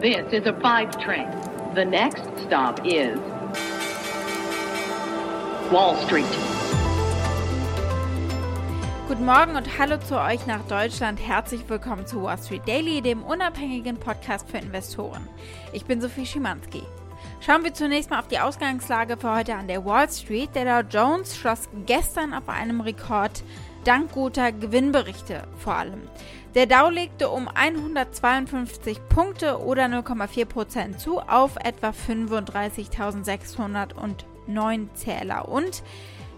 This is a five train. The next stop is Wall Street. Guten Morgen und hallo zu euch nach Deutschland. Herzlich willkommen zu Wall Street Daily, dem unabhängigen Podcast für Investoren. Ich bin Sophie Schimanski. Schauen wir zunächst mal auf die Ausgangslage für heute an der Wall Street. Der Dow Jones schloss gestern auf einem Rekord dank guter Gewinnberichte vor allem. Der Dow legte um 152 Punkte oder 0,4% zu auf etwa 35.609 Zähler und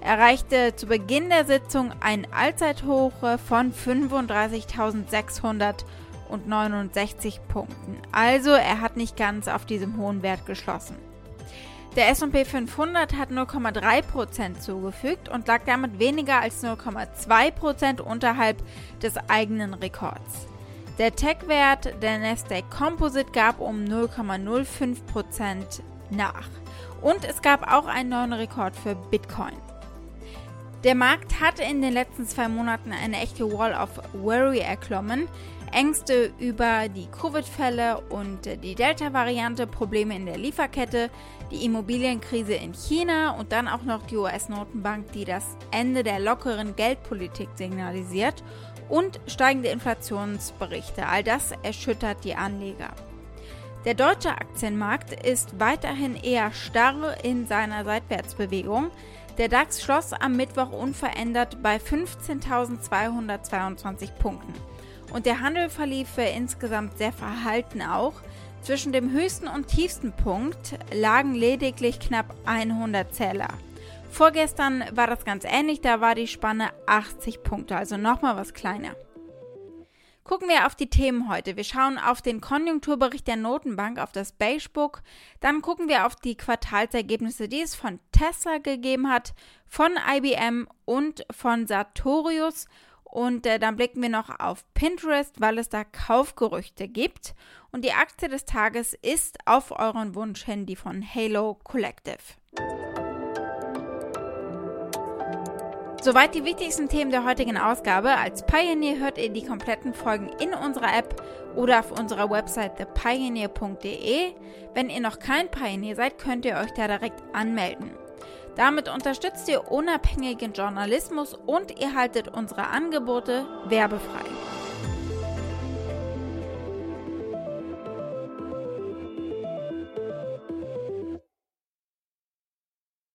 erreichte zu Beginn der Sitzung ein Allzeithoch von 35.669 Punkten. Also er hat nicht ganz auf diesem hohen Wert geschlossen. Der S&P 500 hat 0,3% zugefügt und lag damit weniger als 0,2% unterhalb des eigenen Rekords. Der Tech-Wert der Nasdaq Composite gab um 0,05% nach. Und es gab auch einen neuen Rekord für Bitcoin. Der Markt hatte in den letzten zwei Monaten eine echte Wall of Worry erklommen. Ängste über die Covid-Fälle und die Delta-Variante, Probleme in der Lieferkette, die Immobilienkrise in China und dann auch noch die US-Notenbank, die das Ende der lockeren Geldpolitik signalisiert und steigende Inflationsberichte. All das erschüttert die Anleger. Der deutsche Aktienmarkt ist weiterhin eher starr in seiner Seitwärtsbewegung. Der DAX schloss am Mittwoch unverändert bei 15.222 Punkten. Und der Handel verlief insgesamt sehr verhalten auch. Zwischen dem höchsten und tiefsten Punkt lagen lediglich knapp 100 Zähler. Vorgestern war das ganz ähnlich, da war die Spanne 80 Punkte, also nochmal was kleiner. Gucken wir auf die Themen heute. Wir schauen auf den Konjunkturbericht der Notenbank, auf das Beige Book. Dann gucken wir auf die Quartalsergebnisse, die es von Tesla gegeben hat, von IBM und von Sartorius. Und äh, dann blicken wir noch auf Pinterest, weil es da Kaufgerüchte gibt. Und die Aktie des Tages ist auf euren Wunsch hin die von Halo Collective. Soweit die wichtigsten Themen der heutigen Ausgabe. Als Pioneer hört ihr die kompletten Folgen in unserer App oder auf unserer Website thepioneer.de. Wenn ihr noch kein Pioneer seid, könnt ihr euch da direkt anmelden. Damit unterstützt ihr unabhängigen Journalismus und ihr haltet unsere Angebote werbefrei.